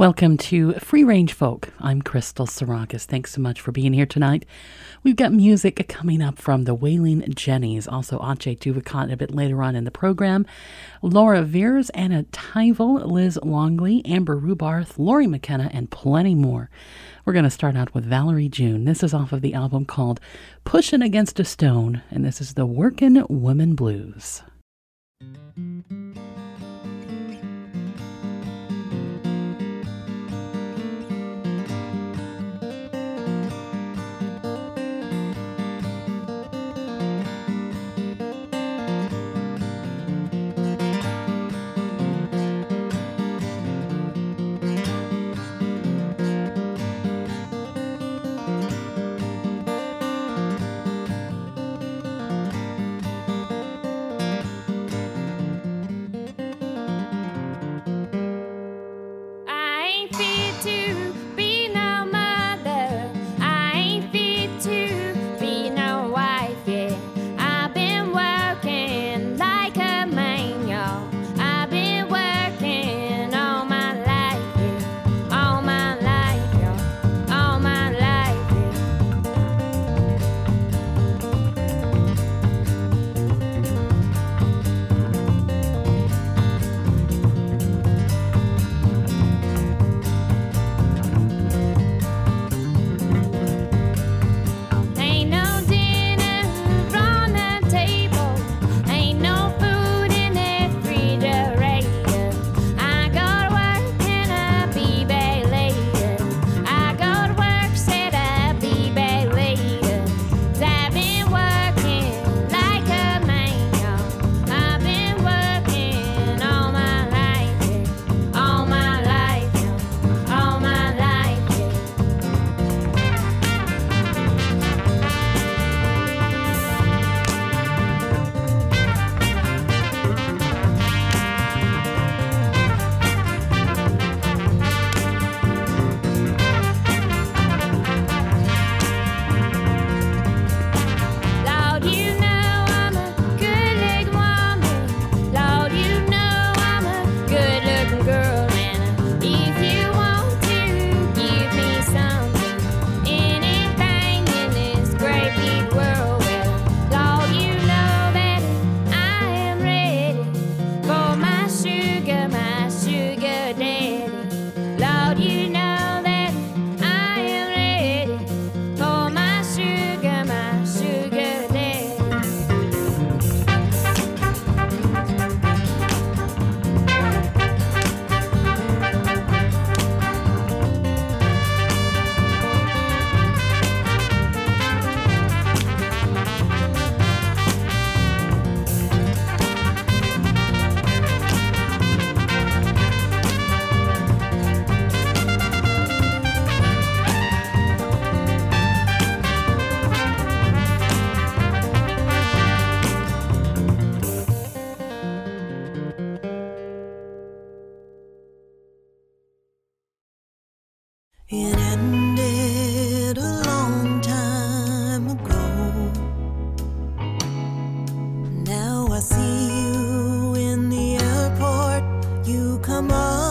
Welcome to Free Range Folk. I'm Crystal Sarakas. Thanks so much for being here tonight. We've got music coming up from the Wailin' Jennys, also Ache Duvakot a bit later on in the program. Laura Veirs, Anna Tivel, Liz Longley, Amber Rubarth, Lori McKenna, and plenty more. We're going to start out with Valerie June. This is off of the album called Pushin' Against a Stone, and this is the Workin' Woman Blues. Mơ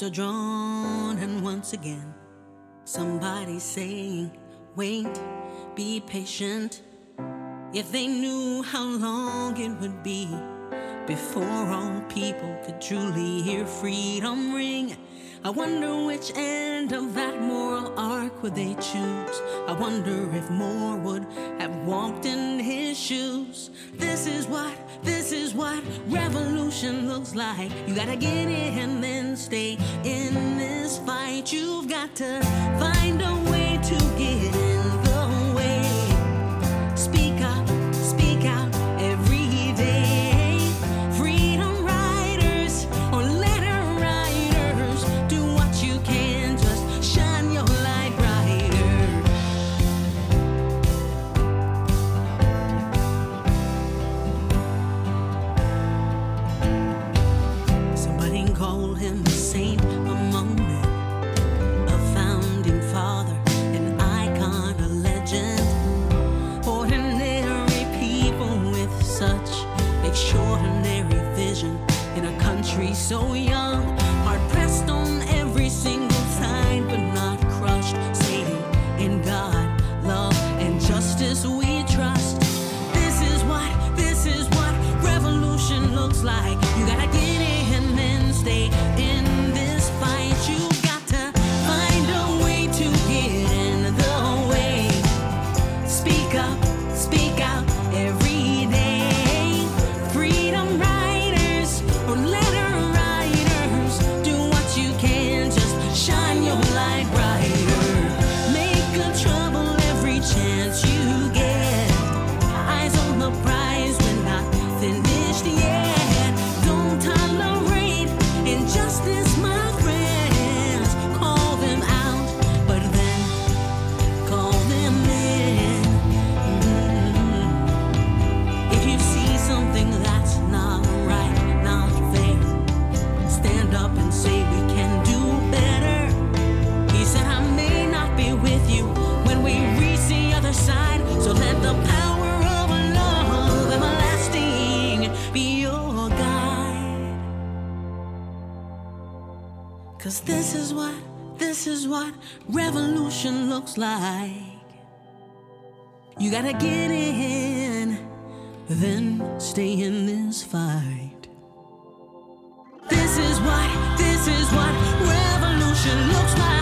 lines are drawn, and once again, somebody's saying, Wait, be patient. If they knew how long it would be before all people could truly hear freedom ring. I wonder which end of that moral arc would they choose. I wonder if more would have walked in his shoes. This is what, this is what revolution looks like. You gotta get in and then stay in this fight. You've got to find a way This is what, this is what revolution looks like. You gotta get in, then stay in this fight. This is what, this is what revolution looks like.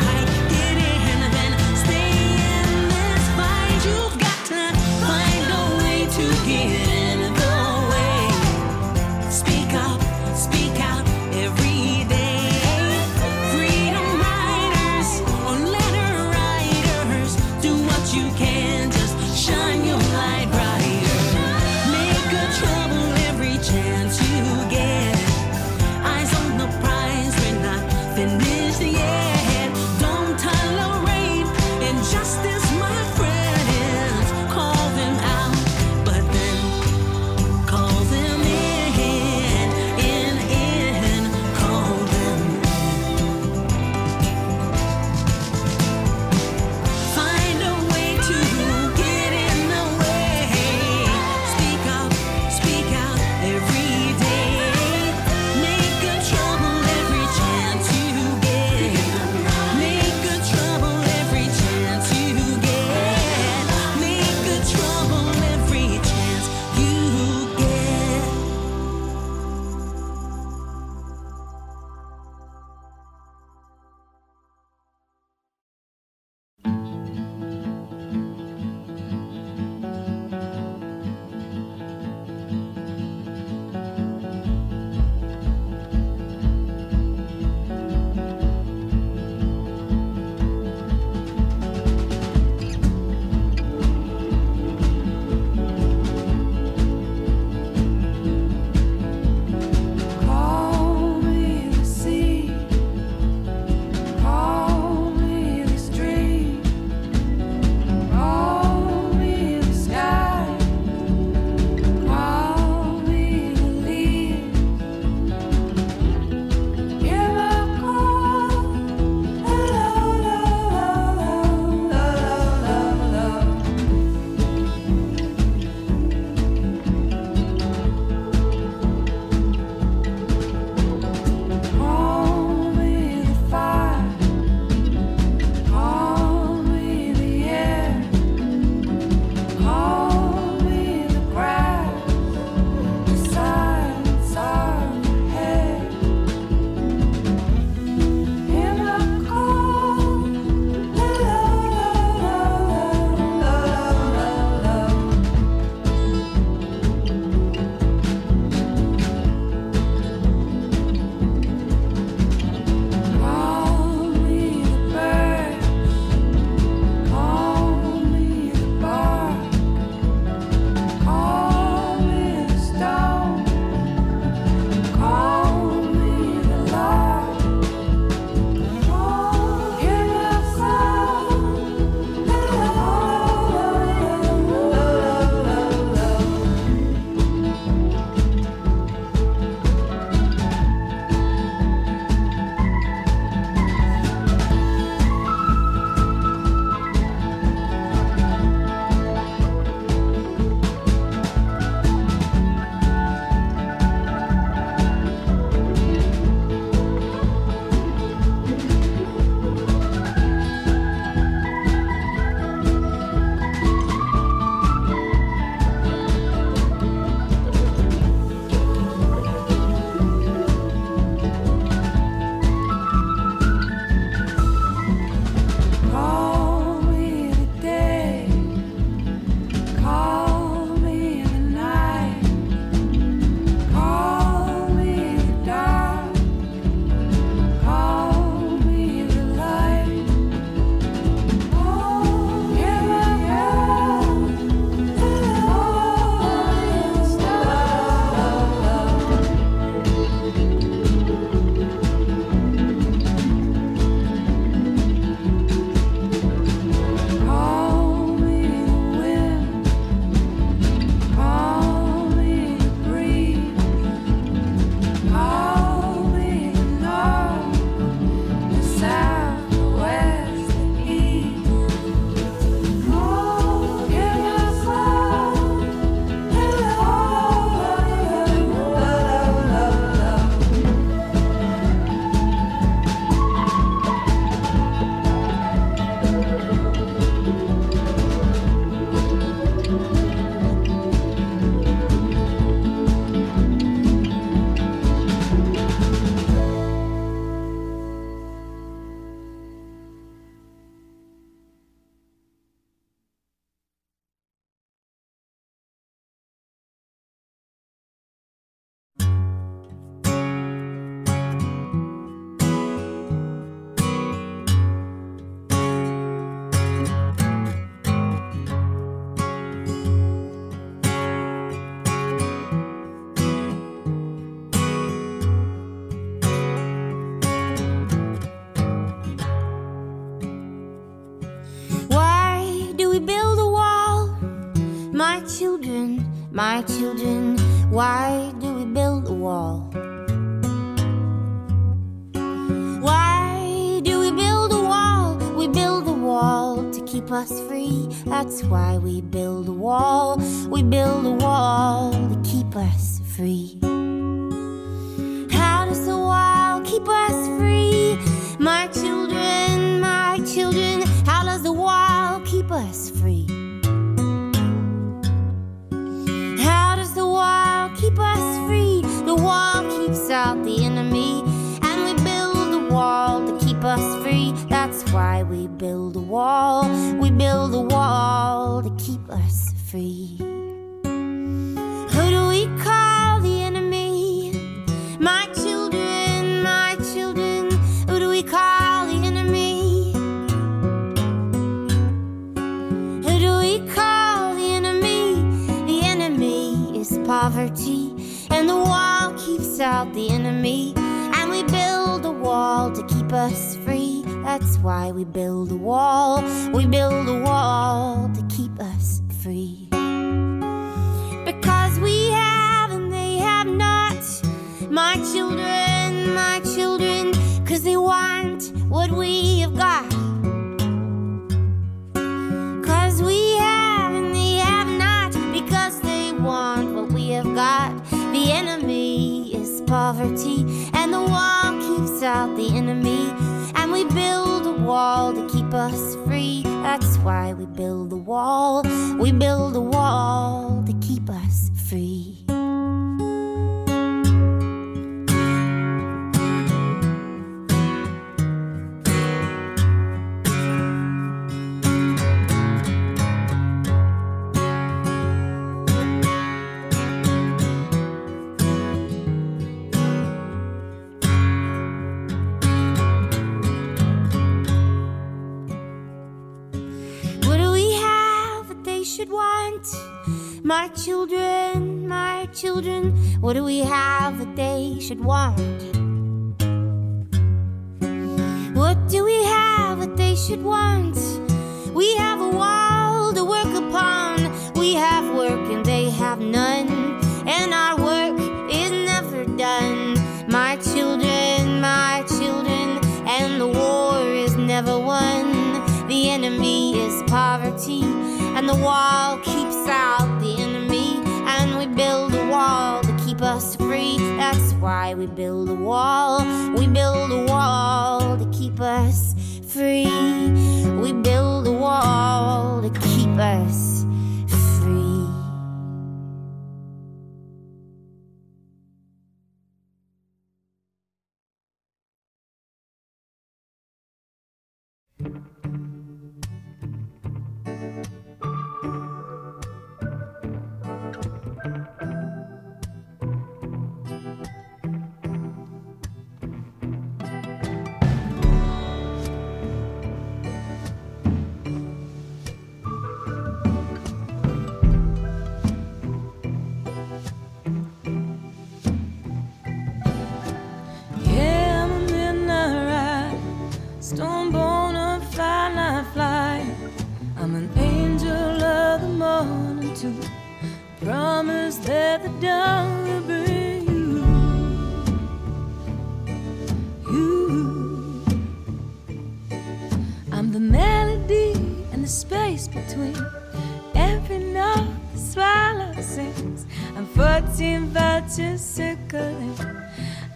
My children, why do we build a wall? Why do we build a wall? We build a wall to keep us free. That's why we build a wall. We build enemy. And we build a wall to keep us free. That's why we build a wall. We build a wall to keep us free. Because we have and they have not. My enemy. And we build a wall to keep us free. That's why we build a wall. We build a wall to keep us free. My children, my children, what do we have that they should want? What do we have that they should want? We have a wall to work upon. We have work and they have none. And our work is never done. My children, my children, and the war is never won. The enemy is poverty, and the wall keeps out wall to keep us free. That's why we build a wall. We build a wall to keep us free. We build a wall to keep us stone born a fly night fly. I'm an angel of the morning too. Promise that the dawn will bring you, you. I'm the melody and the space between every note the swallow sings. I'm 14 vultures circling.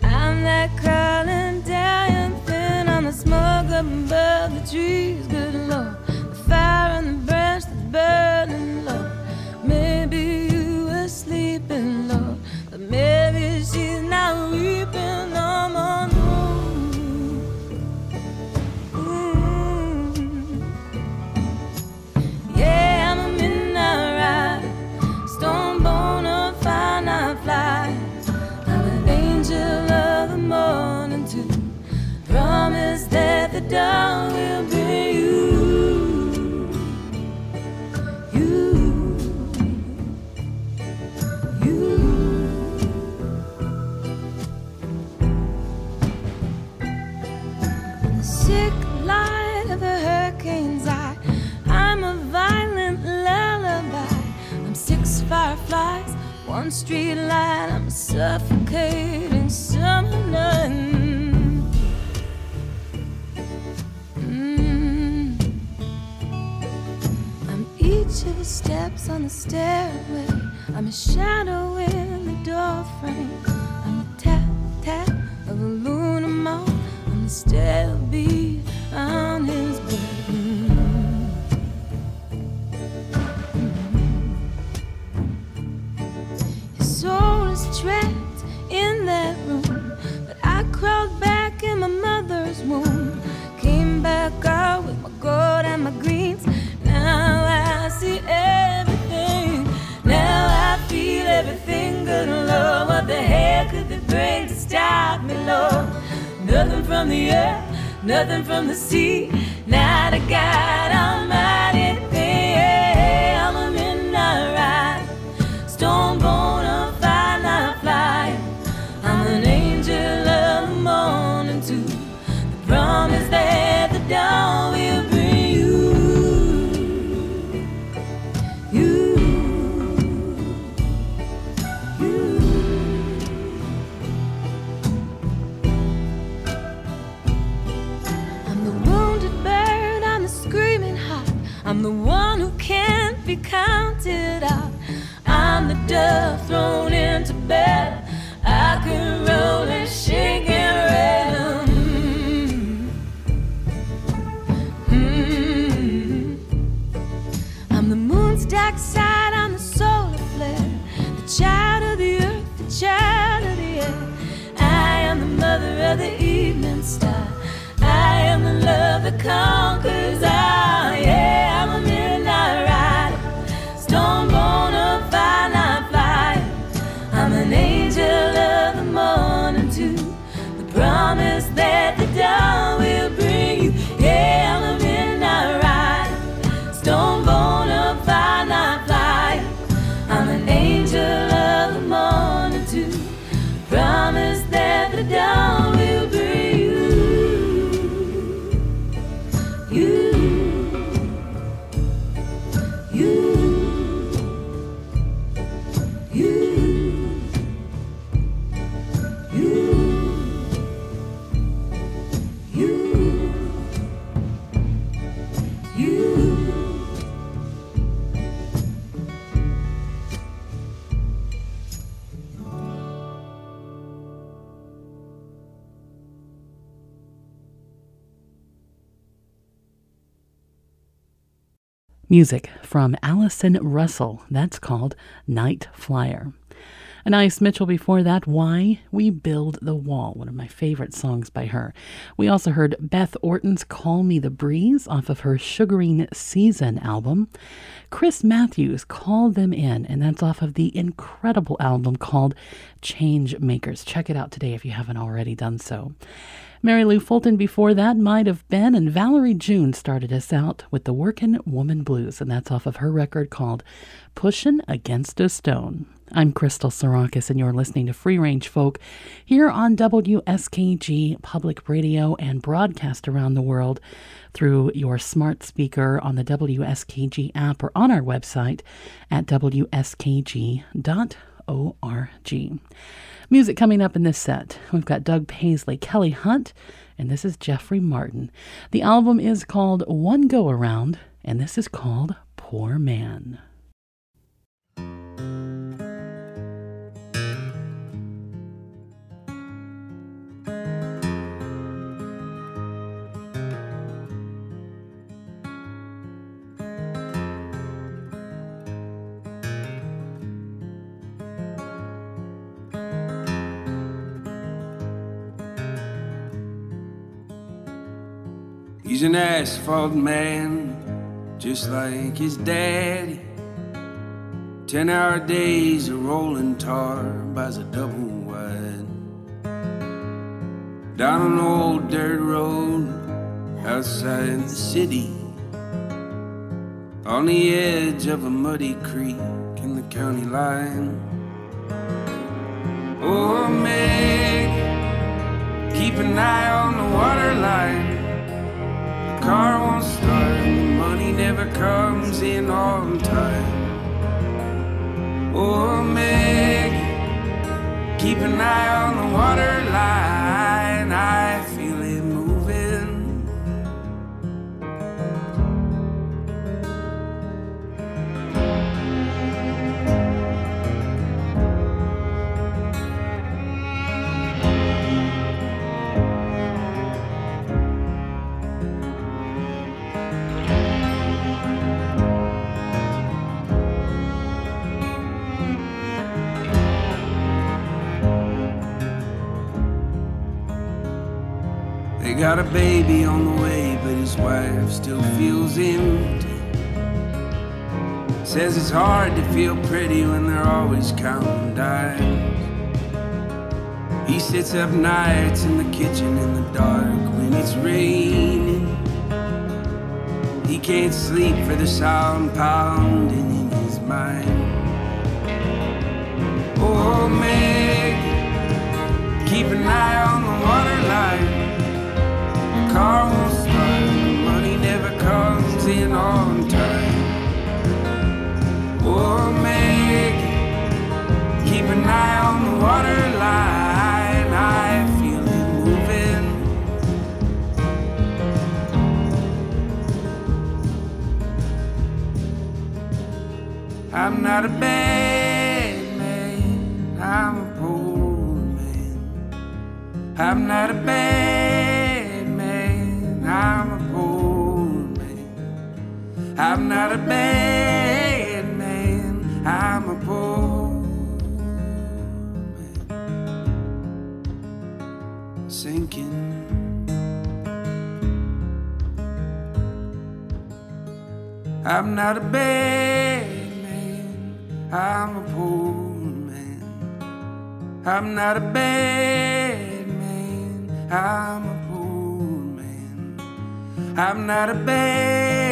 I'm that crawling down thin the smoke up above the trees. Good Lord, the fire on the branch that's burning low. Maybe you were sleeping, Lord, but maybe she's not weeping no more. No. that the dawn will be you. You. You. The sick light of a hurricane's eye. I'm a violent lullaby. I'm six fireflies, one streetlight. I'm suffocating summer night. The steps on the stairway. I'm a shadow in the doorframe. I'm the tap tap of a lunar moth. I'm the stale beat on from the earth, nothing from the sea. Not a God Almighty Music from Allison Russell. That's called Night Flyer. And Anaïs Mitchell before that, Why We Build the Wall, one of my favorite songs by her. We also heard Beth Orton's Call Me the Breeze off of her Sugaring Season album. Chris Matthews called them in, and that's off of the incredible album called Change Makers. Check it out today if you haven't already done so. Mary Lou Fulton before that might have been, and Valerie June started us out with the Workin' Woman Blues, and that's off of her record called Pushin' Against a Stone. I'm Crystal Sarakas, and you're listening to Free Range Folk here on WSKG Public Radio and broadcast around the world through your smart speaker on the WSKG app or on our website at wskg.org. Music coming up in this set. We've got Doug Paisley, Kelly Hunt, and this is Jeffrey Martin. The album is called One Go Around, and this is called Poor Man. He's an asphalt man, just like his daddy. Ten hour days of rolling tar buys a double wide. Down an old dirt road outside the city. On the edge of a muddy creek in the county line. Oh, Meg, keep an eye on the water line. Car won't start, money never comes in on time. Oh, Meg, keep an eye on the water line. I got a baby on the way, but his wife still feels empty. Says it's hard to feel pretty when they're always counting dimes. He sits up nights in the kitchen in the dark when it's raining. He can't sleep for the sound pounding in his mind. Oh, Meg, keep an eye on the water line. Money never comes in on time. Oh, keep an eye on the. I feel it moving. I'm not a bad man, I'm a poor man. I'm not a bad I'm not a bad man, I'm a poor man. Sinking. I'm not a bad man, I'm a poor man. I'm not a bad man, I'm a poor man. I'm not a bad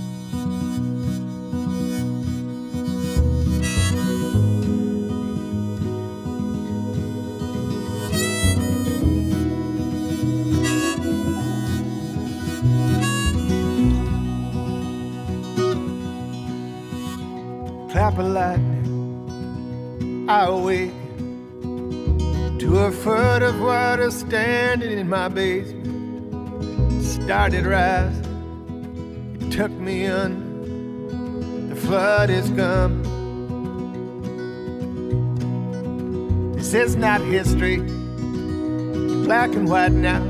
clap of lightning, I awake to a foot of water standing in my basement. Started rising, it took me under. The flood is come. This is not history, black and white now.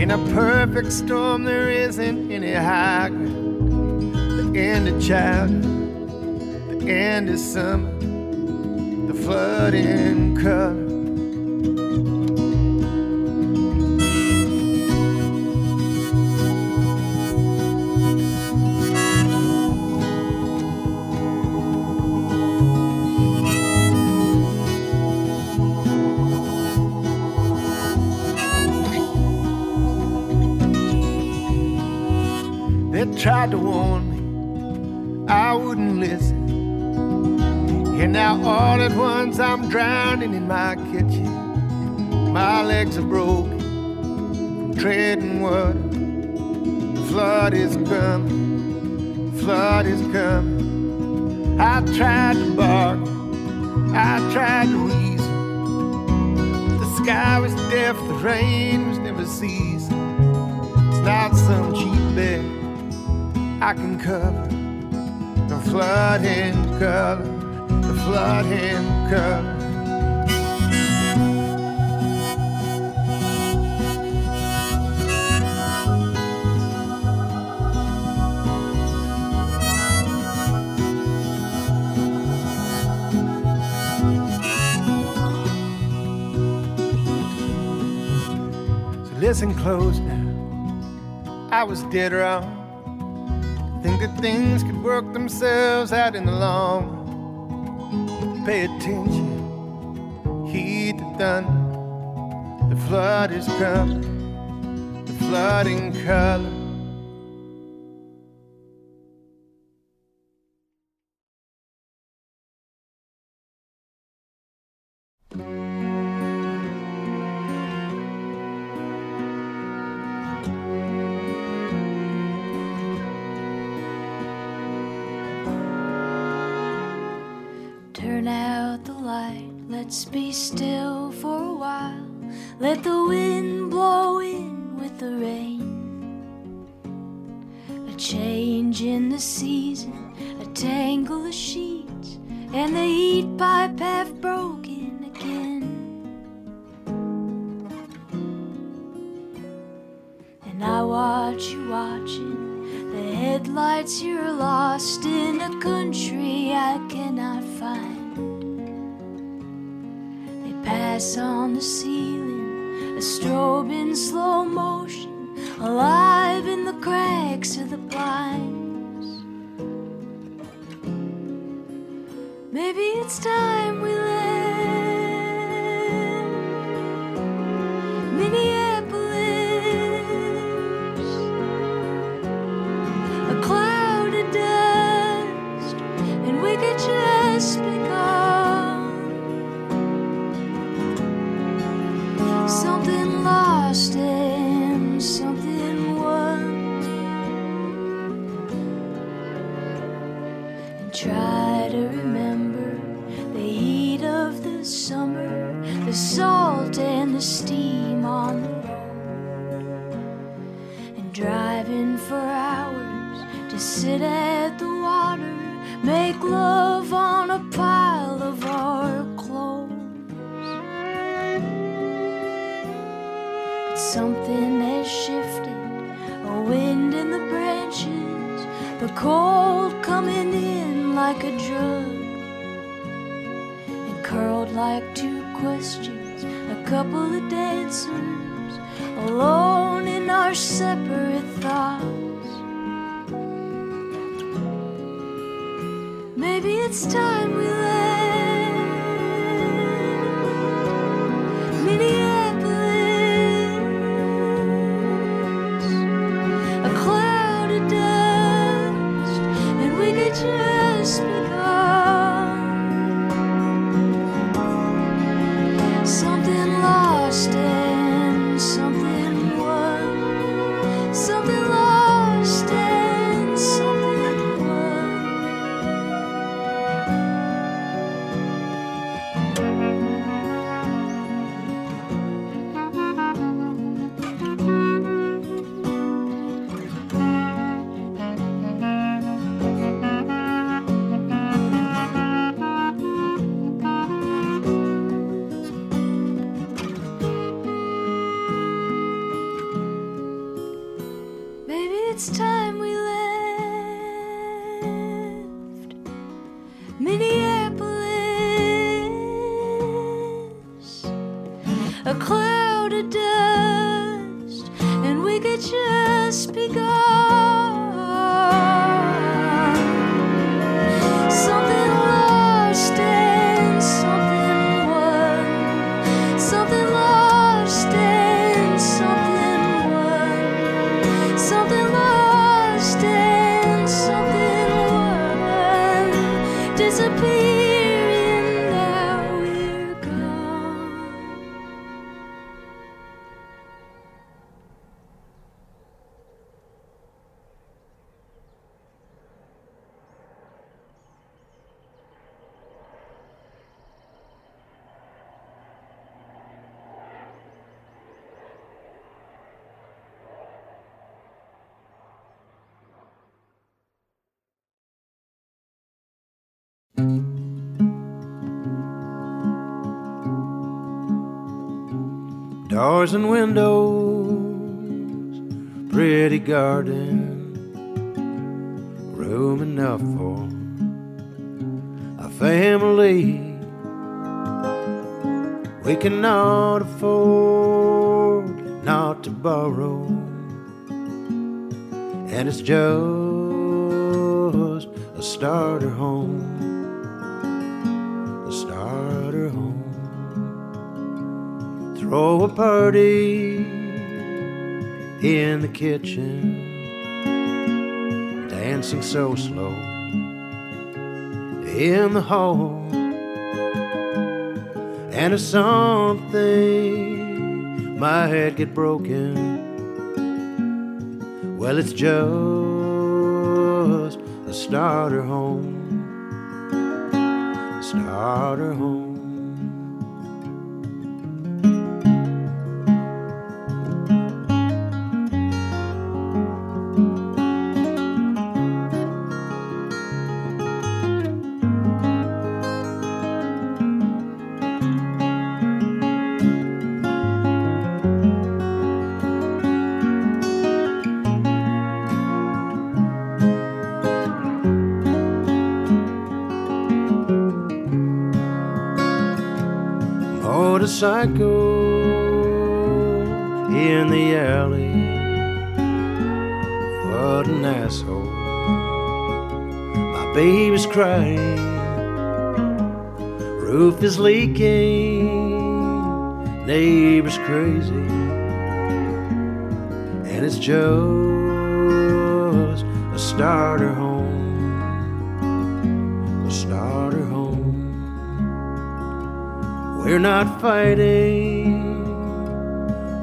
In a perfect storm, there isn't any high ground. The end of childhood end of summer, the flood in color. Tried to warn now all at once I'm drowning in my kitchen. My legs are broken from treading water. The flood is coming, the flood is coming. I tried to bark, I tried to reason. The sky was deaf, the rain was never ceasing. It's not some cheap bed I can cover. The flood in color flood in color. So listen close now. I was dead wrong. Think that things could work themselves out in the long pay attention, heed the thunder. The flood is coming, the flooding color. be still for a while. Let the wind blow in with the rain. A change in the season, a tangle of sheets, and the Maybe it's time we start her home. To start her home. Throw a party in the kitchen. Dancing so slow in the hall. And if something my head get broken, well, it's Joe a starter home, a starter home. Is leaking. Neighbor's crazy. And it's just a starter home. A starter home. We're not fighting,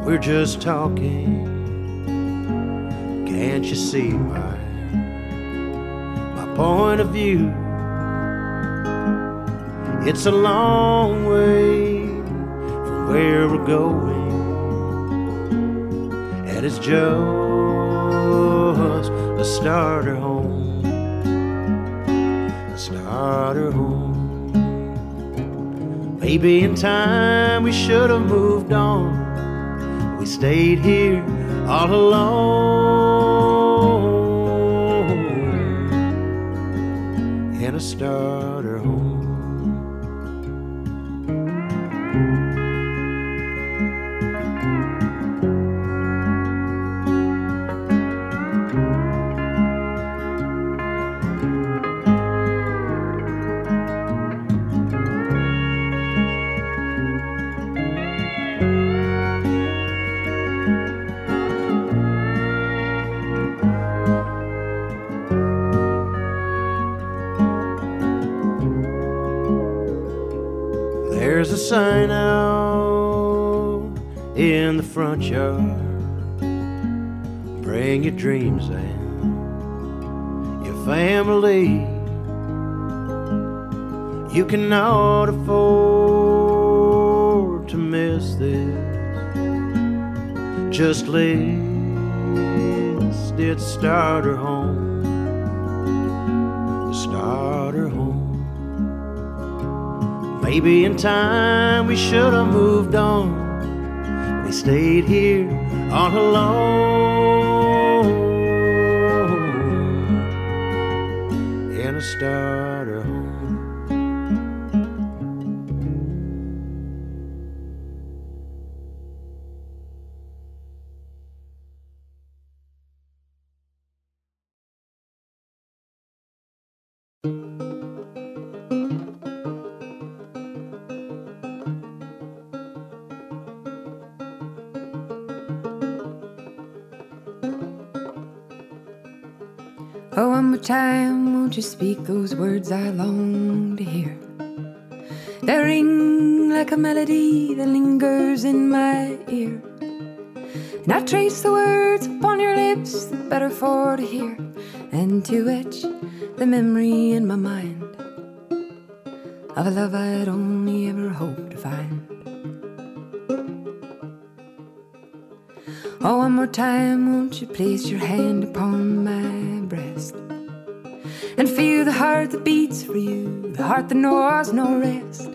we're just talking. Can't you see my my point of view? It's a long way from where we're going, and it's just a starter home, a starter home. Maybe in time we should have moved on. We stayed here all alone in a starter its starter home. The starter home. Maybe in time we should have moved on. We stayed here all alone Oh, one more time, won't you speak those words I long to hear? They ring like a melody that lingers in my ear. And I trace the words upon your lips, the better for to hear, and to etch the memory in my mind of a love I'd only ever hoped to find. Oh, one more time, won't you place your hand upon my and feel the heart that beats for you, the heart that knows no rest,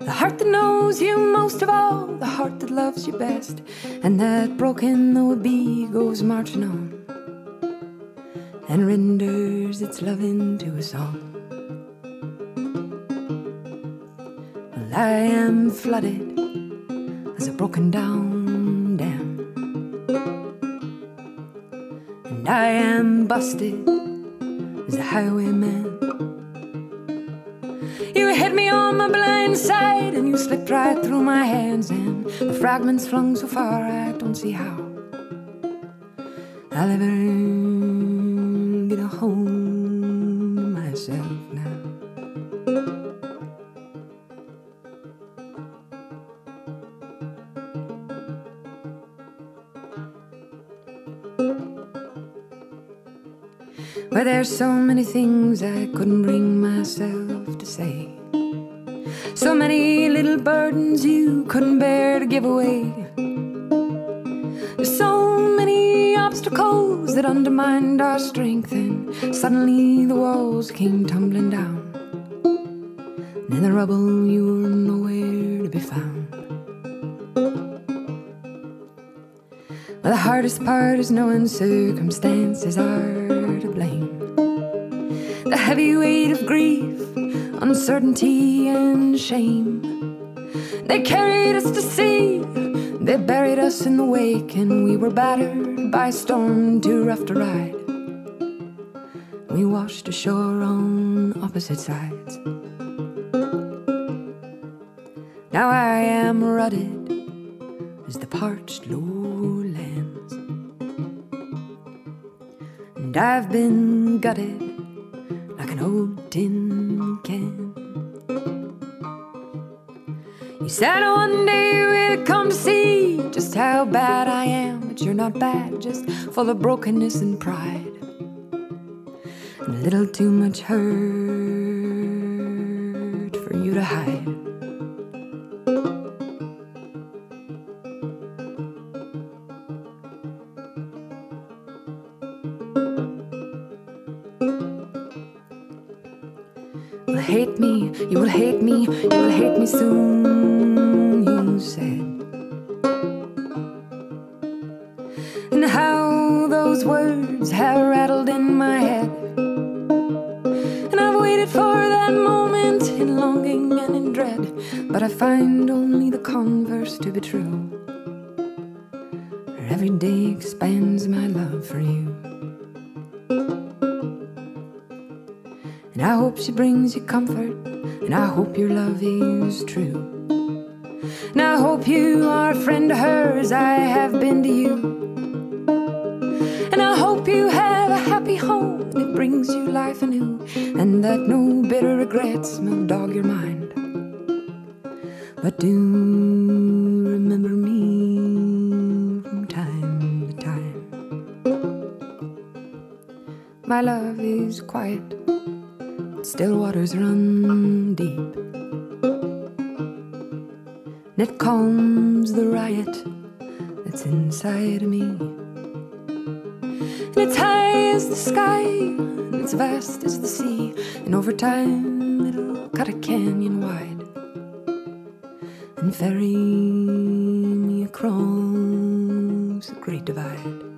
the heart that knows you most of all, the heart that loves you best, and that broken though it be goes marching on and renders its loving to a song. Well, I am flooded as a broken down dam. And I am busted highwayman. You hit me on my blind side and you slipped right through my hands, and the fragments flung so far I don't see how. I'll ever there's so many things I couldn't bring myself to say. So many little burdens you couldn't bear to give away. There's so many obstacles that undermined our strength, and suddenly the walls came tumbling down. And in the rubble, you were nowhere to be found. Well, the hardest part is knowing circumstances are heavy weight of grief, uncertainty, and shame. They carried us to sea, they buried us in the wake, and we were battered by a storm too rough to ride. We washed ashore on opposite sides. Now I am rutted as the parched lowlands. And I've been gutted old tin can. You said one day we'd come to see just how bad I am, but you're not bad, just full of brokenness and pride. And a little too much hurt for you to hide. Me, you will hate me, you will hate me soon, you said. And how those words have rattled in my head. And I've waited for that moment in longing and in dread, but I find only the converse to be true. Every day expands my love for you. And I hope she brings you comfort, and I hope your love is true. And I hope you are a friend to her as I have been to you. And I hope you have a happy home that brings you life anew, and that no bitter regrets will dog your mind. But do remember me from time to time. My love is quiet still waters run deep. And it calms the riot that's inside of me. And it's high as the sky, and it's vast as the sea. And over time, it'll cut a canyon wide and ferry me across the great divide.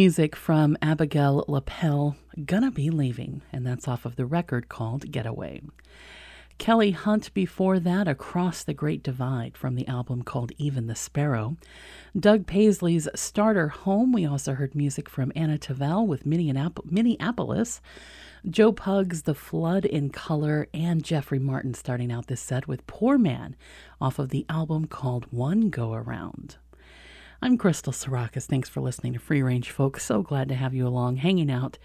Music from Abigail Lapell, Gonna Be Leaving, and that's off of the record called Getaway. Kelly Hunt before that, Across the Great Divide from the album called Even the Sparrow. Doug Paisley's Starter Home. We also heard music from Anna Tivel with Minneapolis. Joe Pug's The Flood in Color, and Jeffrey Martin starting out this set with Poor Man off of the album called One Go Around. I'm Crystal Sarakas. Thanks for listening to Free Range Folks. So glad to have you along, hanging out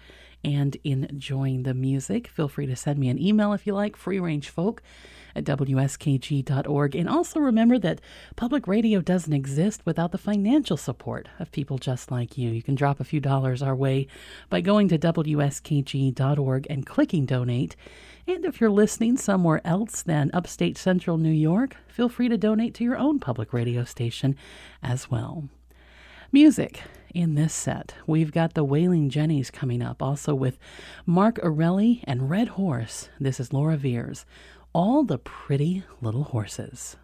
and enjoying the music. Feel free to send me an email if you like, freerangefolk at wskg.org. And also remember that public radio doesn't exist without the financial support of people just like you. You can drop a few dollars our way by going to wskg.org and clicking donate. And if you're listening somewhere else than upstate central New York, feel free to donate to your own public radio station as well. Music in this set. We've got the Wailin' Jennys coming up, also with Mark Erelli and Red Horse. This is Laura Veirs. All the pretty little horses.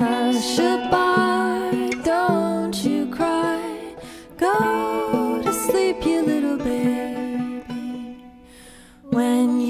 I. when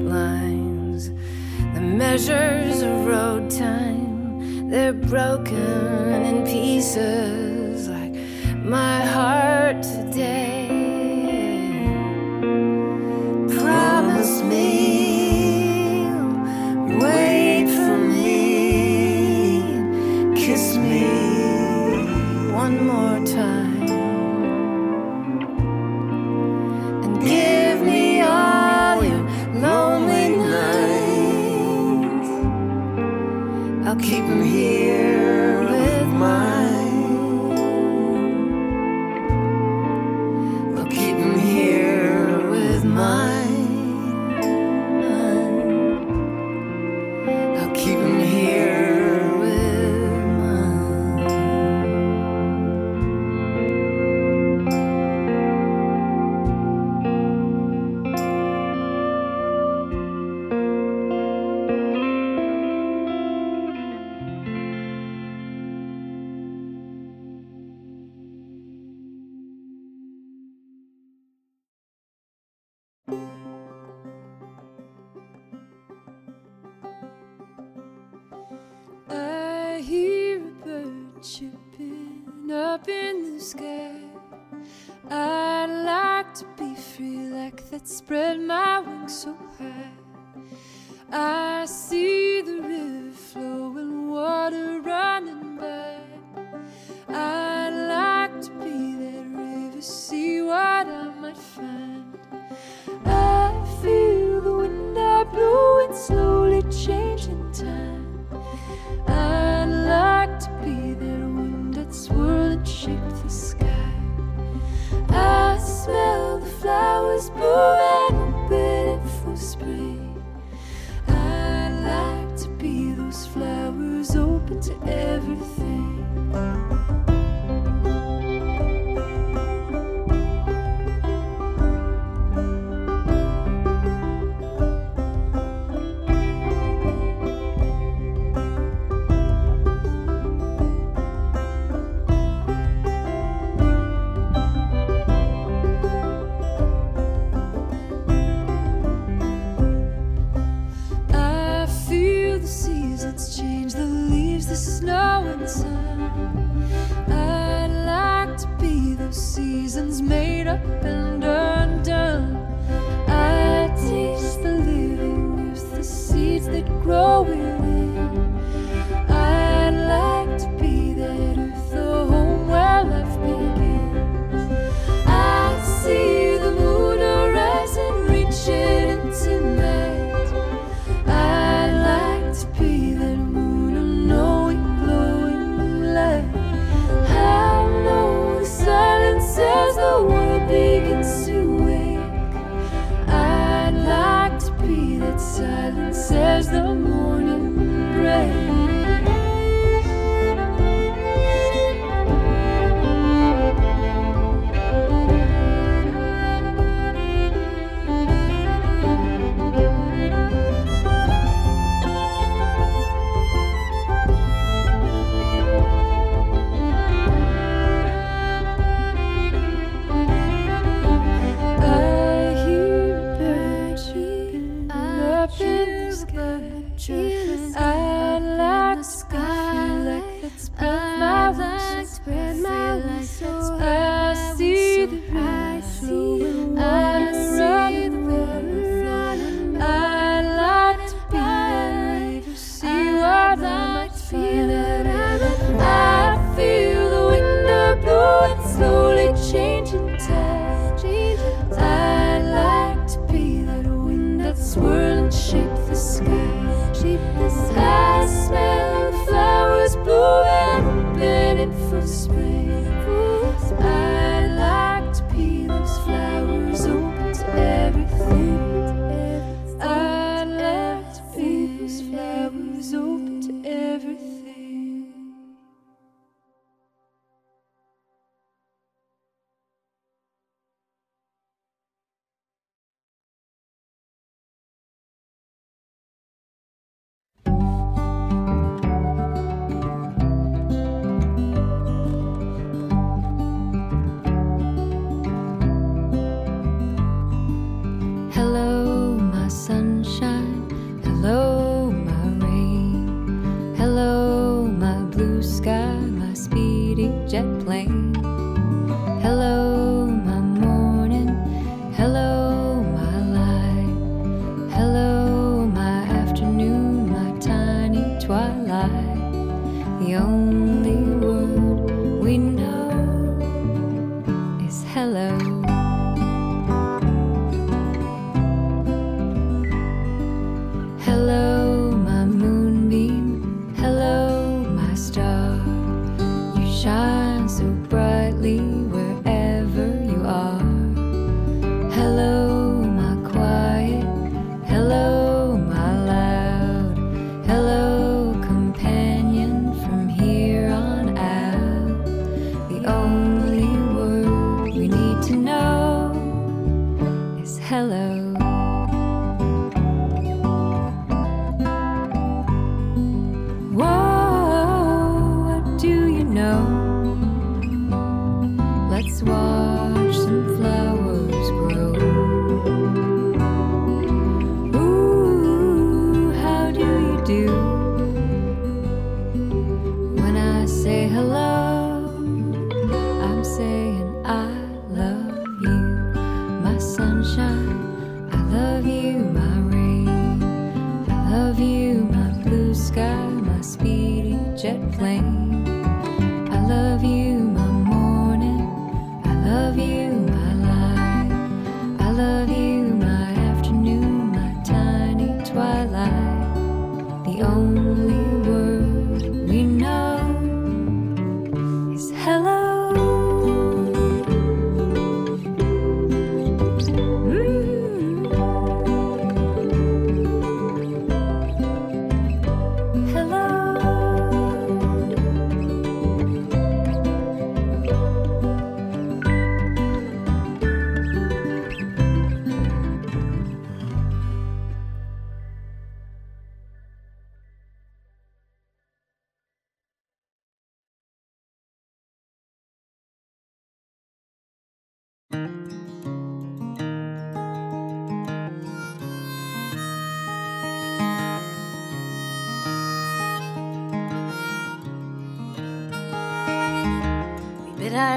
lines. The measures of road time, they're broken in pieces like my heart today.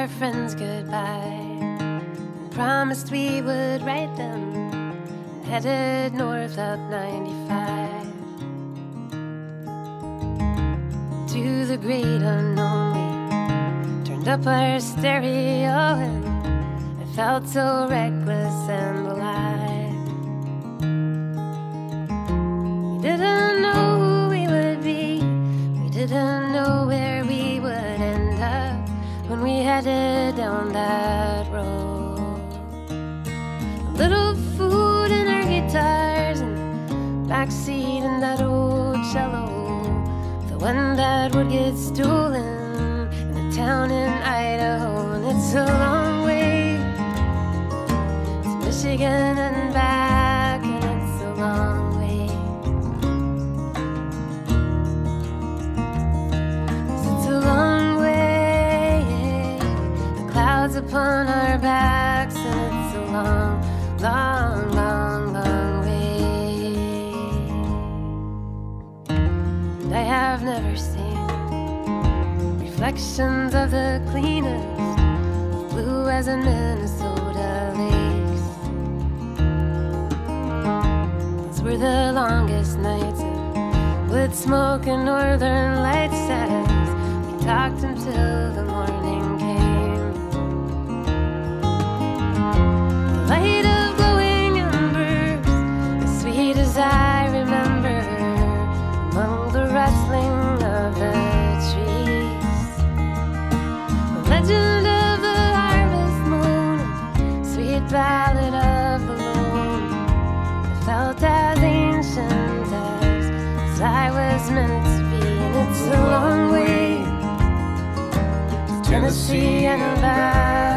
Our friends goodbye and promised we would write them. Headed north up 95 to the great unknown. We turned up our stereo and felt so reckless and alive. We didn't know who we would be, we didn't know where we would end up when we headed down that road. A little food in our guitars and backseat in that old cello. The one that would get stolen in a town in Idaho. And it's a long Michigan and back, and it's a long way. It's a long way, the clouds upon our backs, and it's a long, long, long, long way. And I have never seen reflections of the cleanest, blue as a Minnesota were the longest nights with smoke and northern lights as we talked until the Tennessee and back,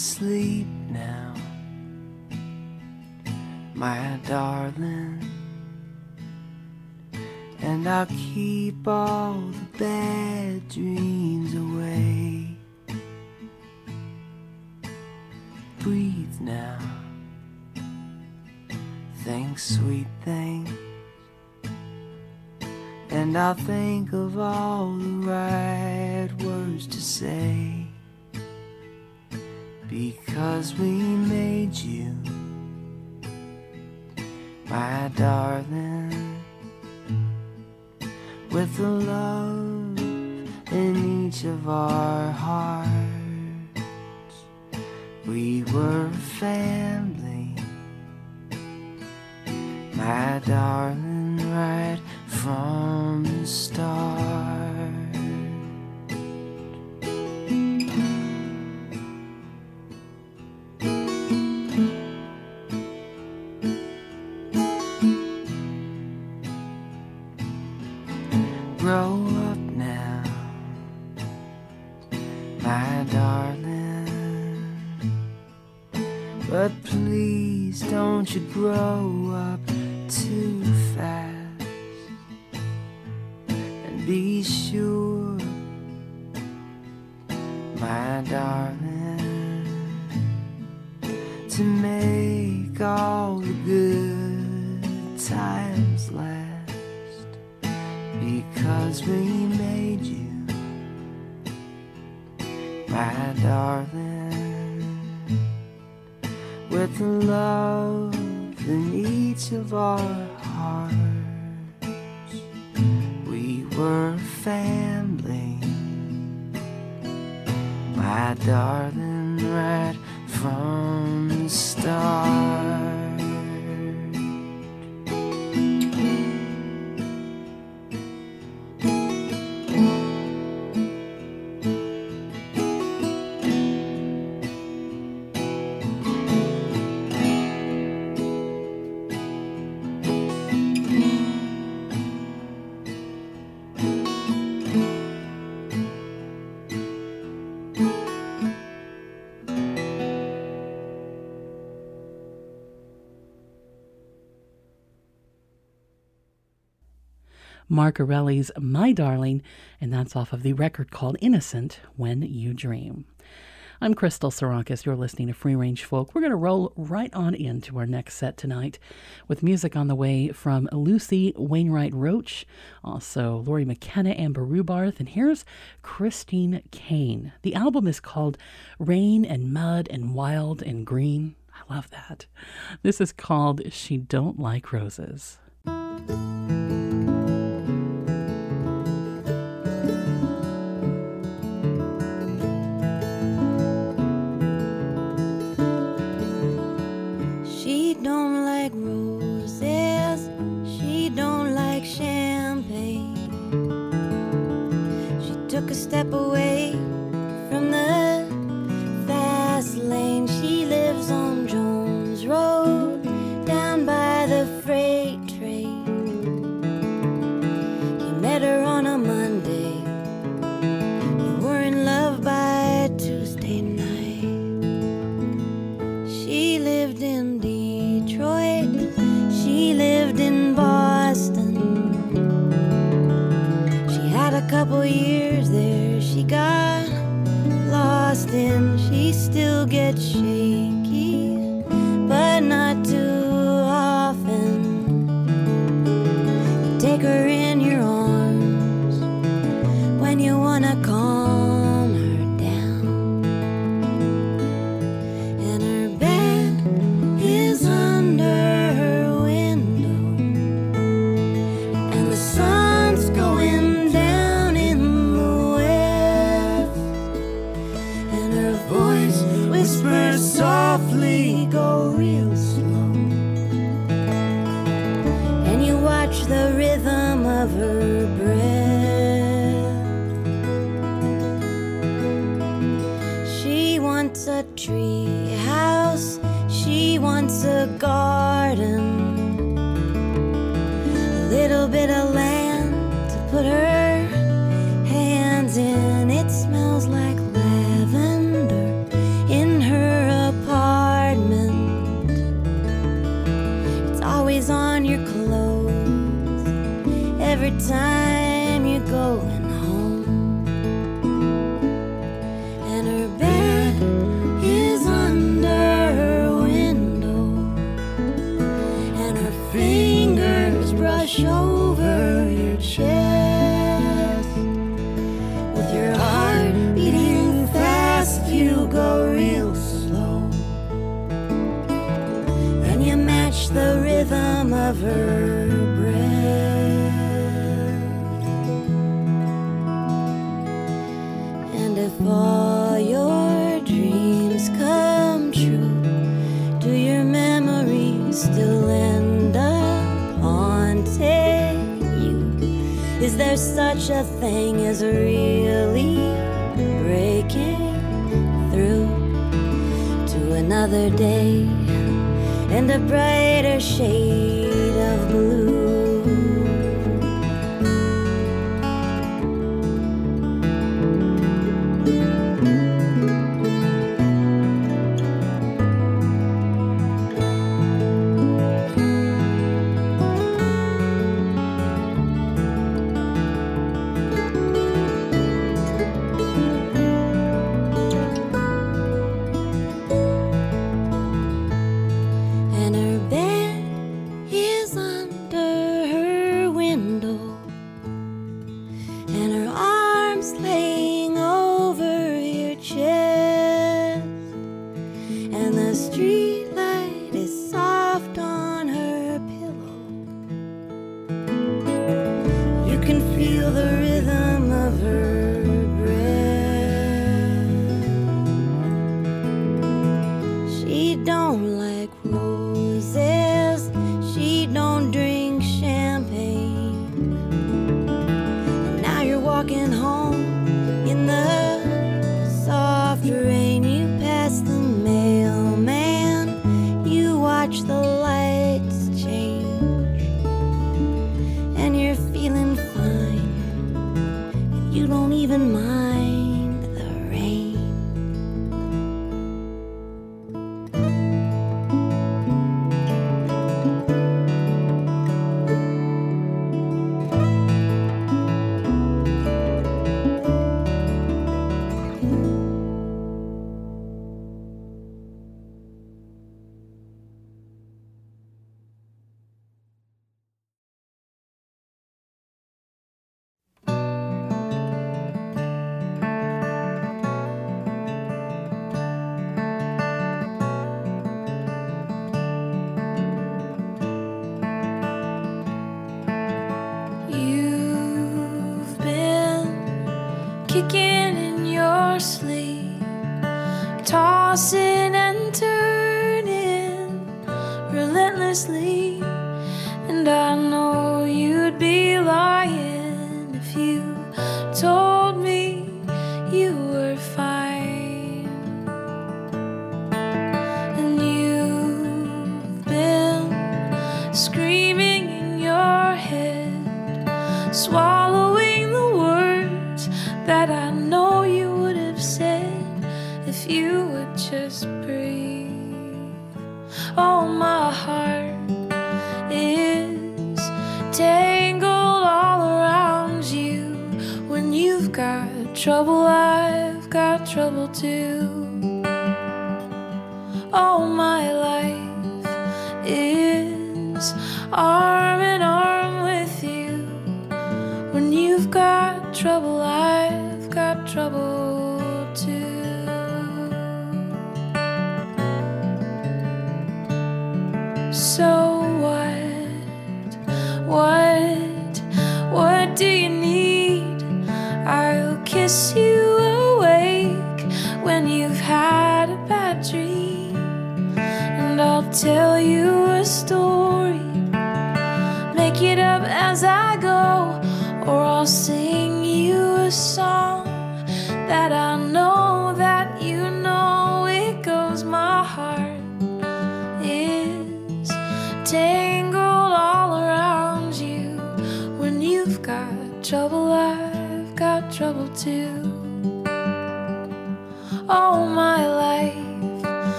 sleep now, my darling. And I'll keep all the bad dreams away. Breathe now. Think sweet things. And I'll think of all the right words to say. Because we made you, my darling with the love in each of our hearts. We were family, my darling, right from the start. Don't Mark Erelli's My Darling, and that's off of the record called Innocent When You Dream. I'm Crystal Sarakas. You're listening to Free Range Folk. We're going to roll right on into our next set tonight with music on the way from Lucy Wainwright Roche, also Lori McKenna, Amber Rubarth, and here's Christine Kane. The album is called Rain and Mud and Wild and Green. I love that. This is called She Don't Like Roses.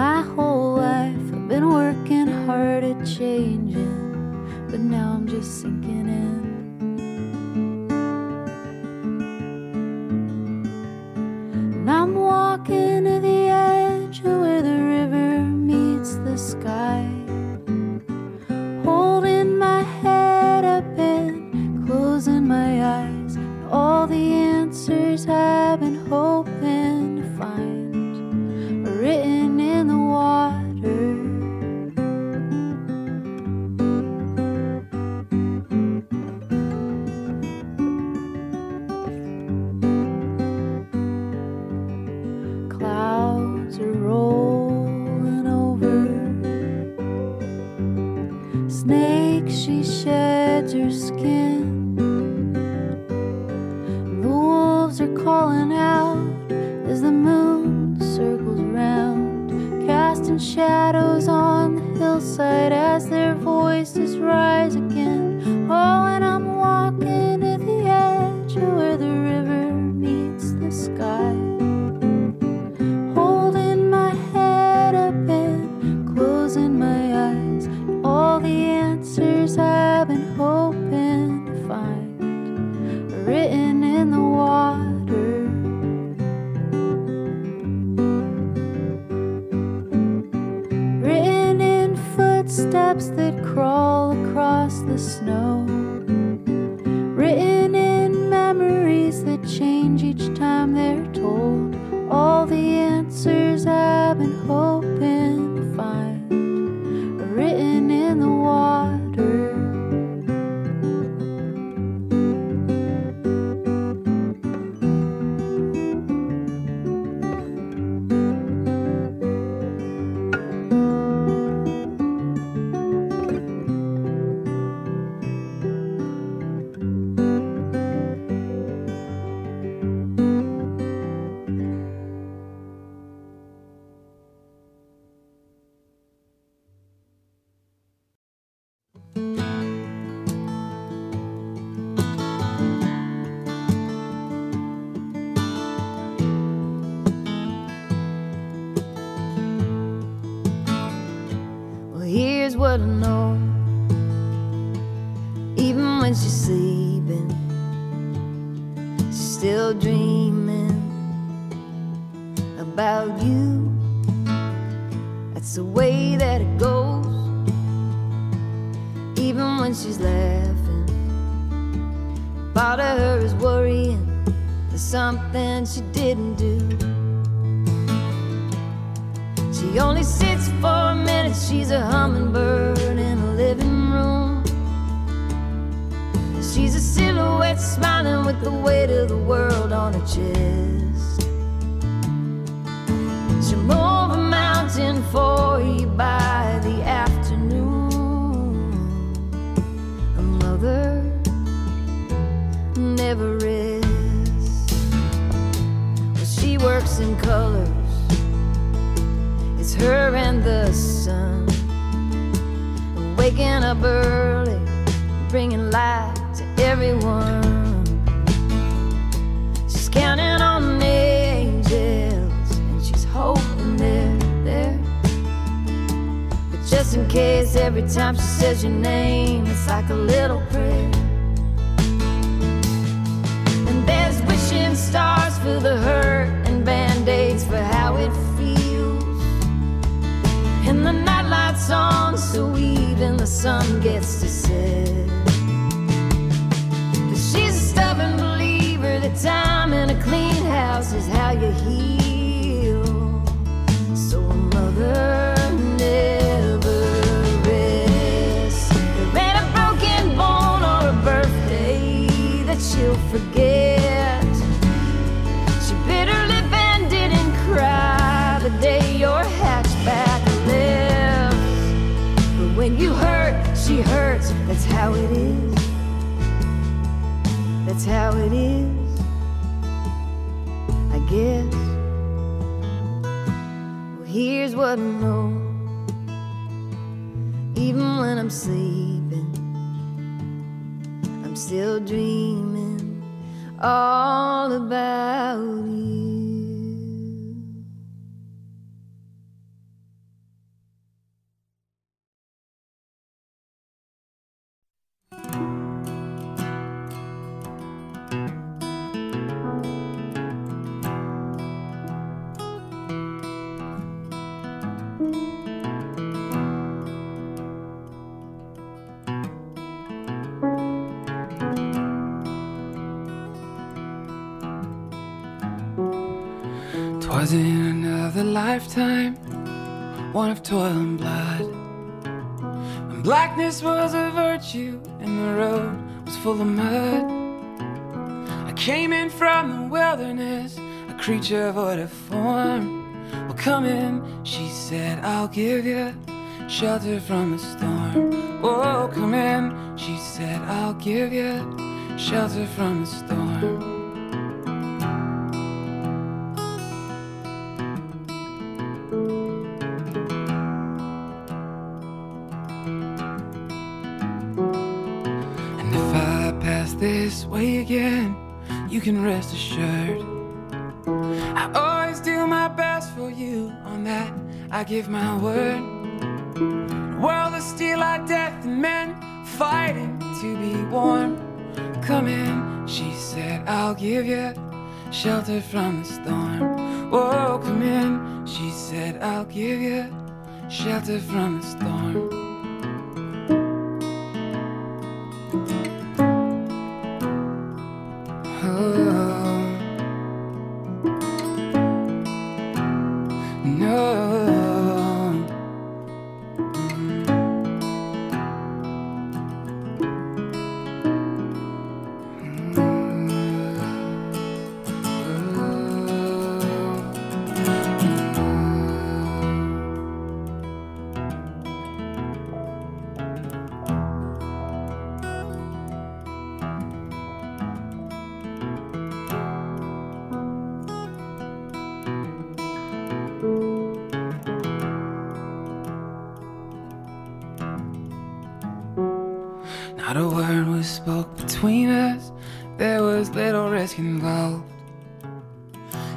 My whole life I've been working hard at changing, but now I'm just sinking in. Every time she says your name, it's like a little prayer. And there's wishing stars for the hurt and band aids for how it feels. And the nightlight's on, so even the sun gets to set. But she's a stubborn believer that time in a clean house is how you heal. So a mother forget. She bitterly lip and didn't the day your hatchback left. But when you hurt, she hurts. That's how it is. That's how it is. I guess. Well, here's what I know. Even when I'm sleeping, I'm still dreaming all about you. Of toil and blood. When blackness was a virtue and the road was full of mud. I came in from the wilderness, a creature void of form. Well, come in, she said, I'll give you shelter from the storm. Oh, come in, she said, I'll give you shelter from the storm. You can rest assured. I always do my best for you, on that I give my word. The world is steel like death and men fighting to be warm. Come in, she said, I'll give you shelter from the storm. Whoa, come in, she said, I'll give you shelter from the storm.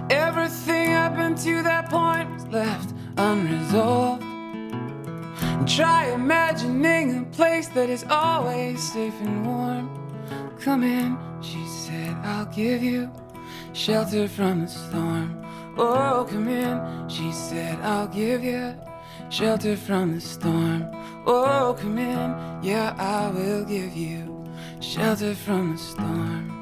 Everything up until that point was left unresolved. Try imagining a place that is always safe and warm. Come in, she said, I'll give you shelter from the storm. Oh, come in, she said, I'll give you shelter from the storm. Oh, come in, yeah, I will give you shelter from the storm.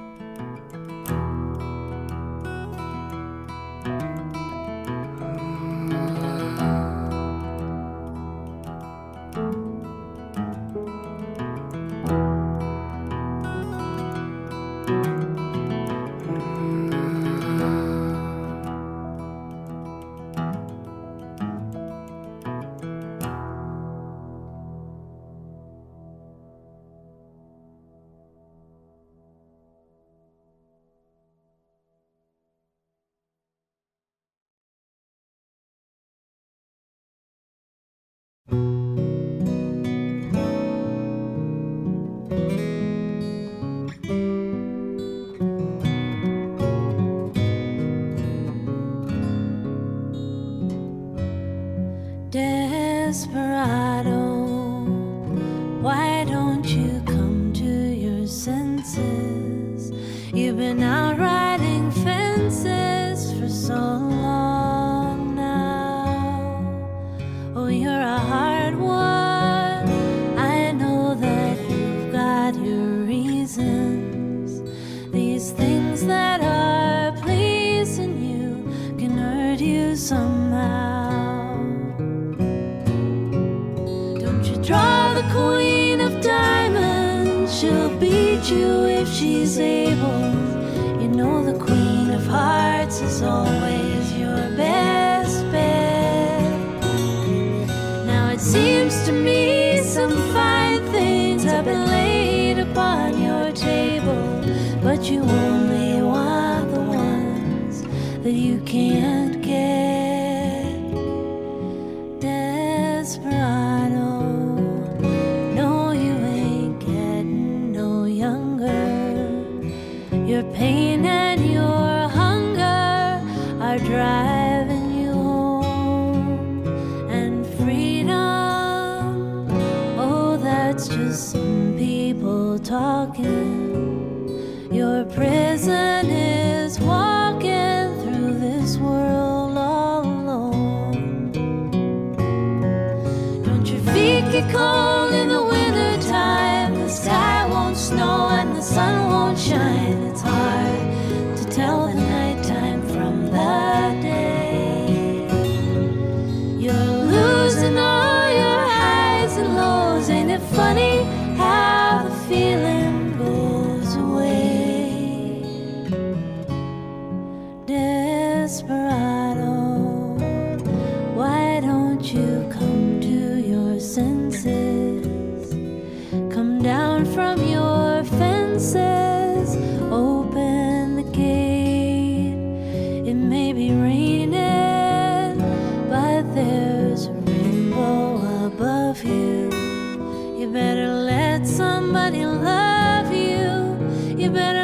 You better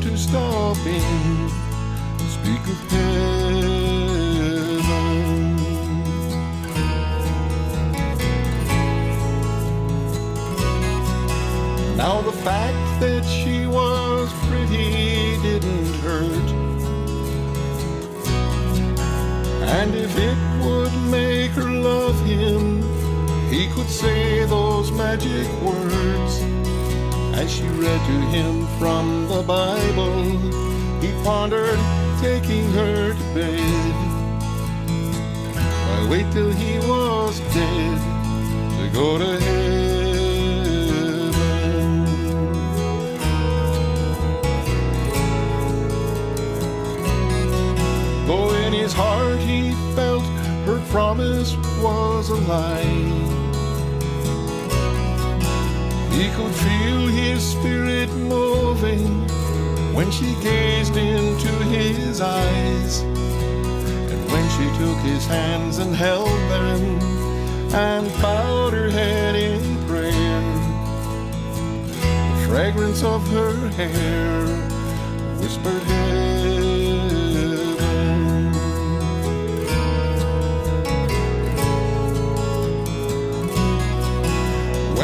to stop and speak of heaven. Now the fact that she was pretty didn't hurt. And if it would make her love him, he could say those magic words. As she read to him from the Bible, he pondered taking her to bed. Why wait till he was dead to go to heaven? Though in his heart he felt her promise was a lie. He could feel his spirit moving when she gazed into his eyes. And when she took his hands and held them and bowed her head in prayer, the fragrance of her hair whispered it.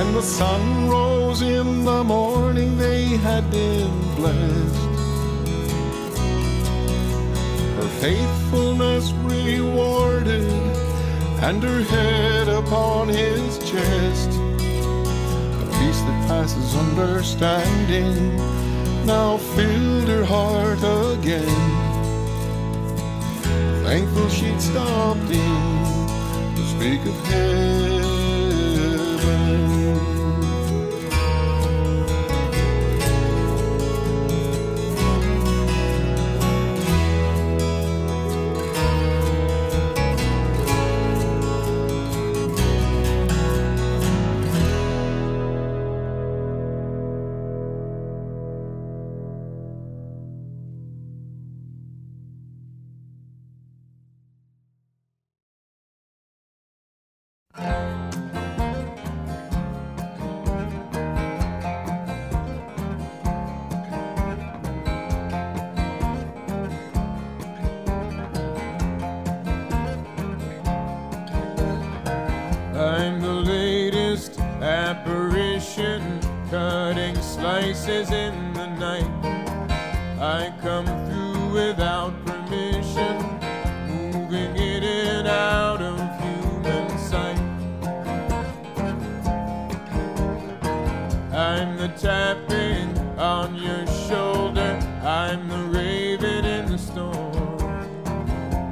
When the sun rose in the morning, they had been blessed. Her faithfulness rewarded, and her head upon his chest. A peace that passes understanding now filled her heart again. Thankful she'd stopped in to speak of him. Apparition, cutting slices in the night. I come through without permission, moving in and out of human sight. I'm the tapping on your shoulder, I'm the raven in the storm.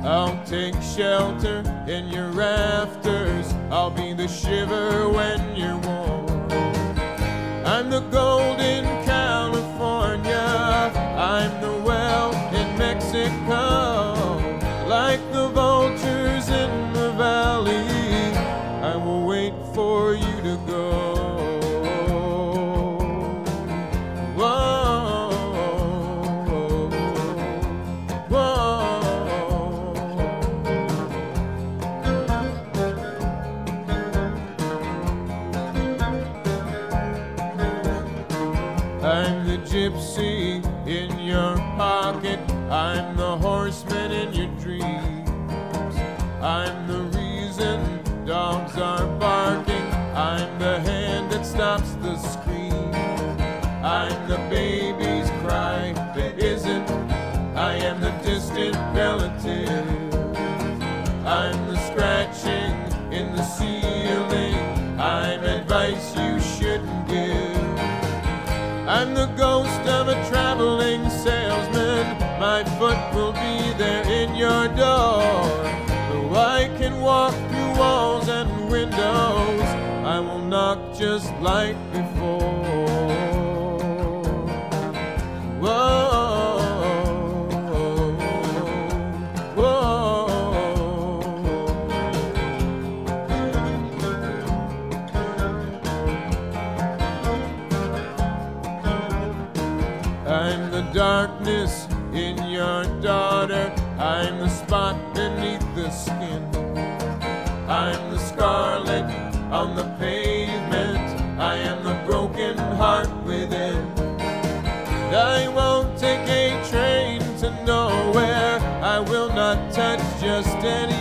I'll take shelter in your rafters. I'll be the shiver when you're warm. The gold door. Though I can walk through walls and windows, I will knock just like before. Just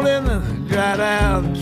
in dried out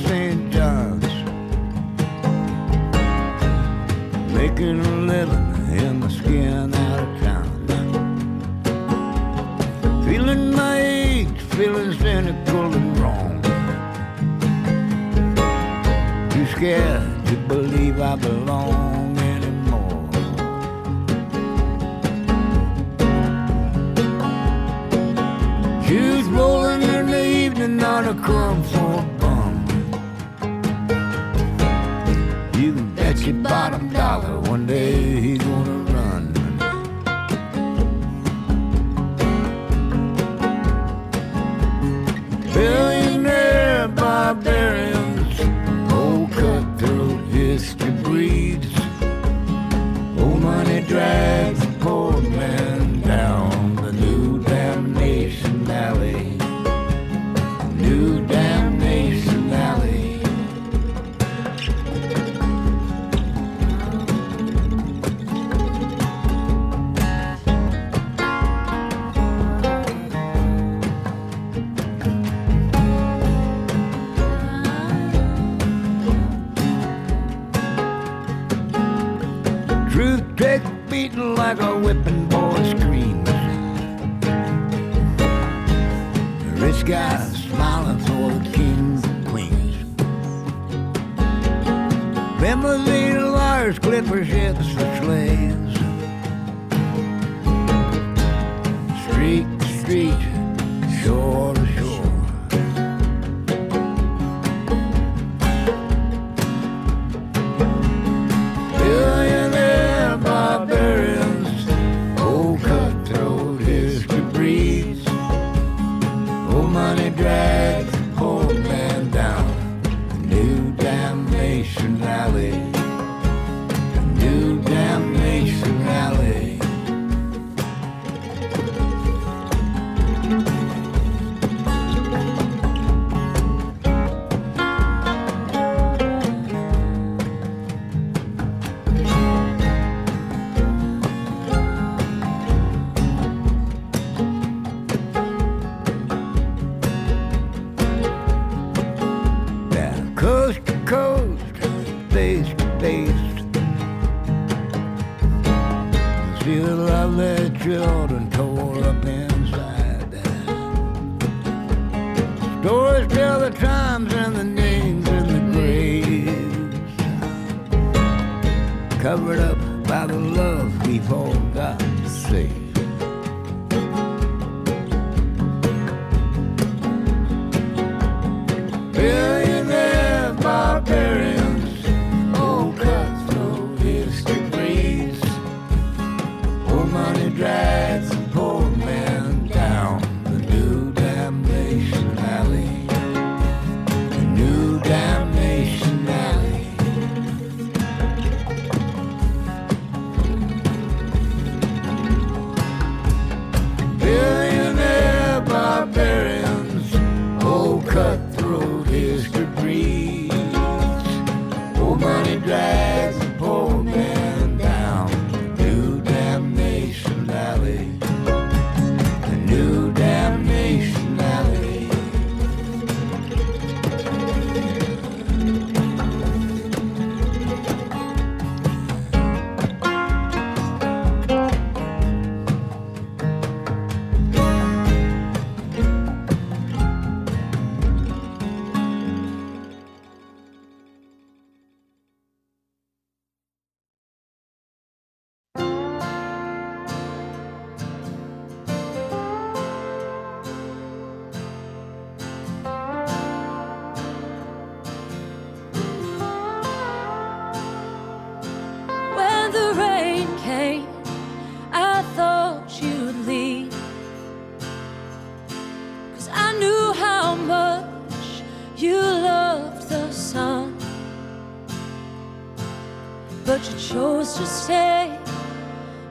but you chose to stay,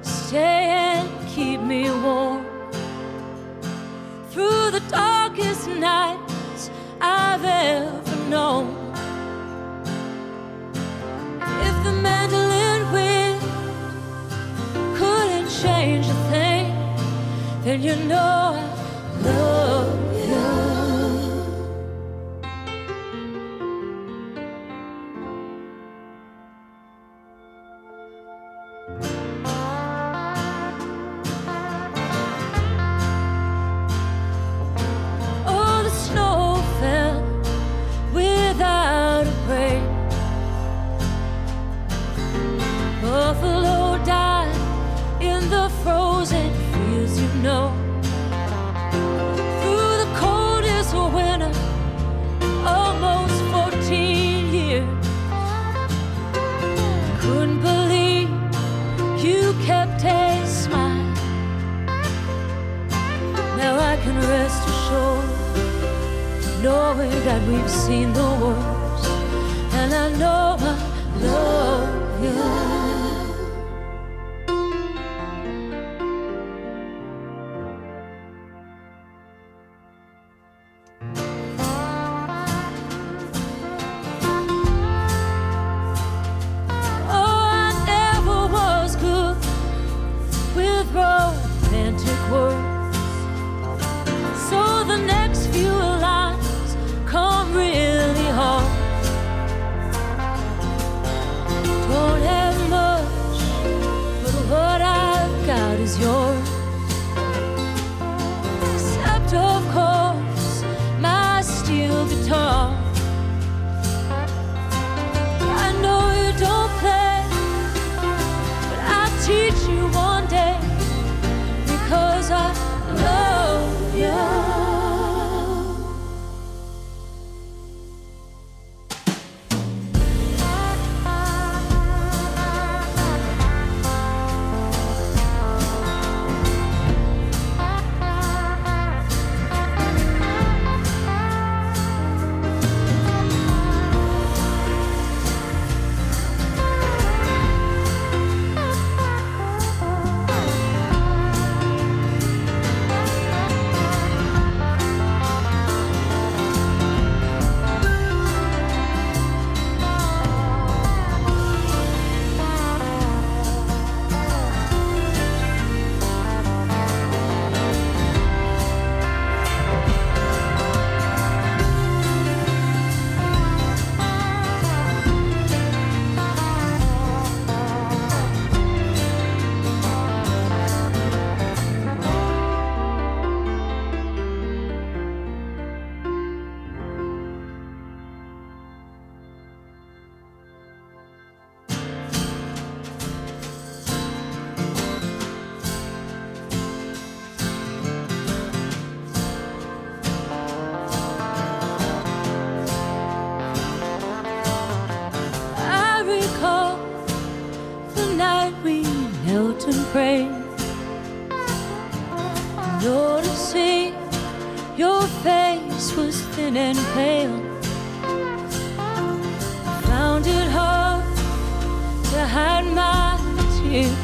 stay and keep me warm. Through the darkest nights I've ever known. If the mandolin wind couldn't change a thing, then you know I love. was thin and pale. I found it hard to hide my tears.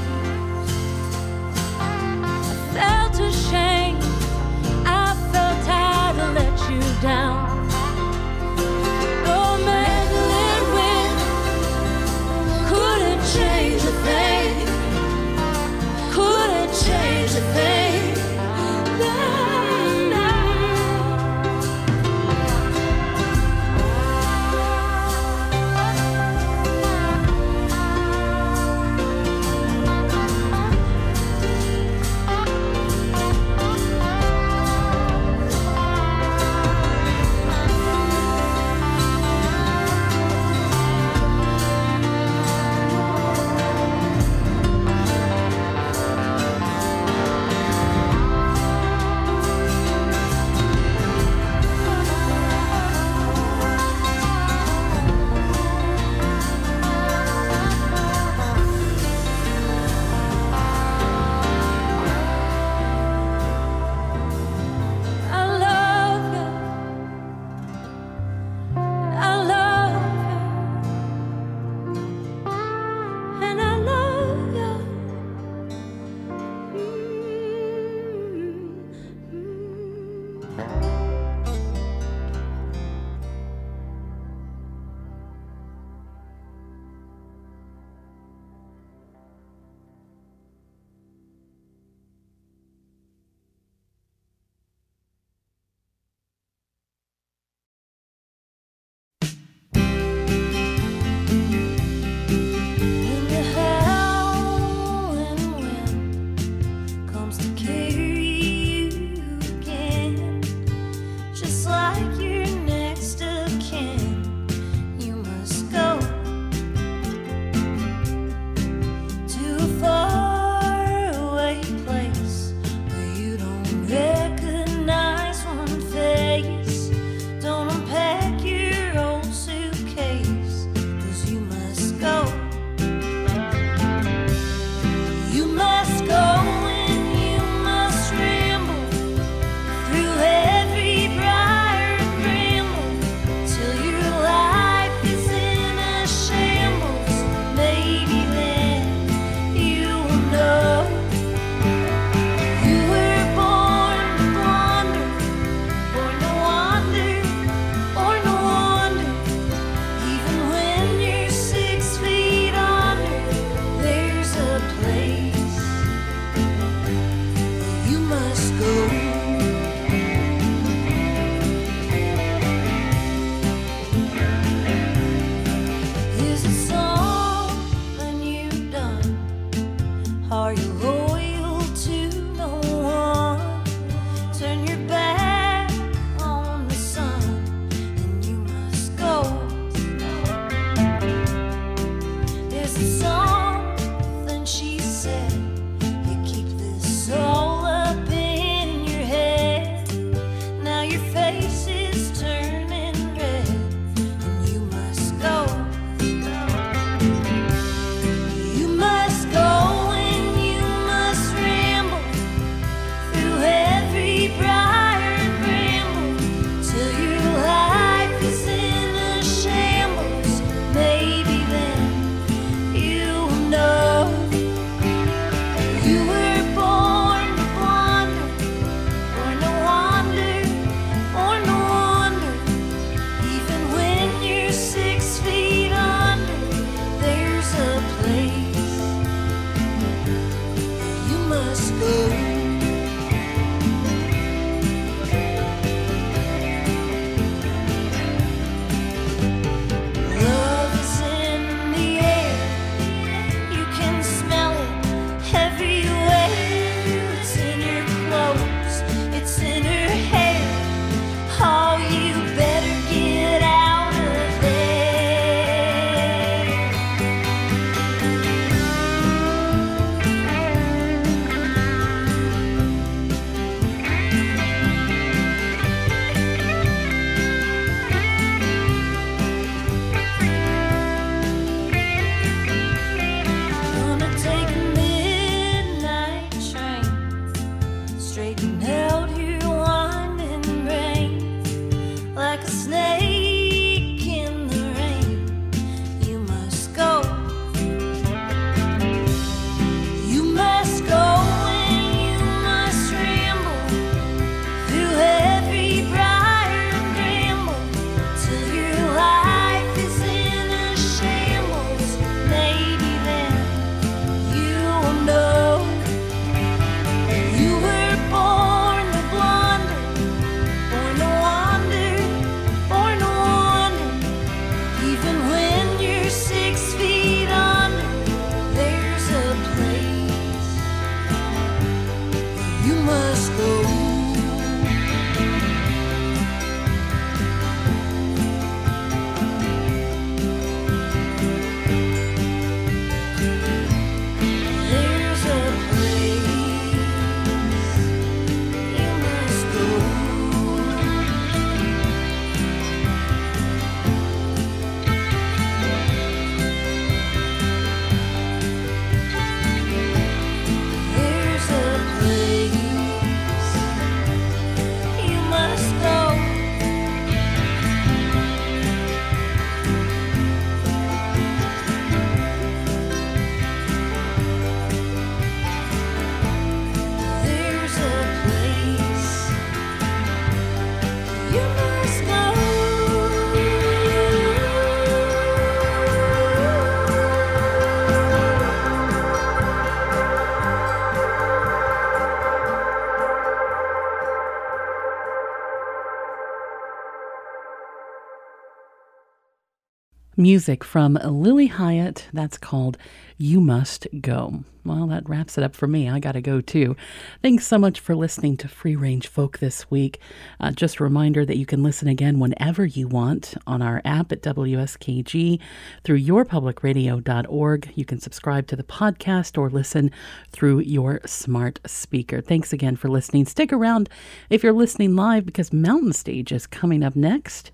Music from Lilly Hiatt. That's called You Must Go. Well, that wraps it up for me. I got to go too. Thanks so much for listening to Free Range Folk this week. Uh, just a reminder that you can listen again whenever you want on our app at WSKG through yourpublicradio.org. You can subscribe to the podcast or listen through your smart speaker. Thanks again for listening. Stick around if you're listening live because Mountain Stage is coming up next.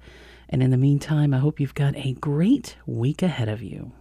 And in the meantime, I hope you've got a great week ahead of you.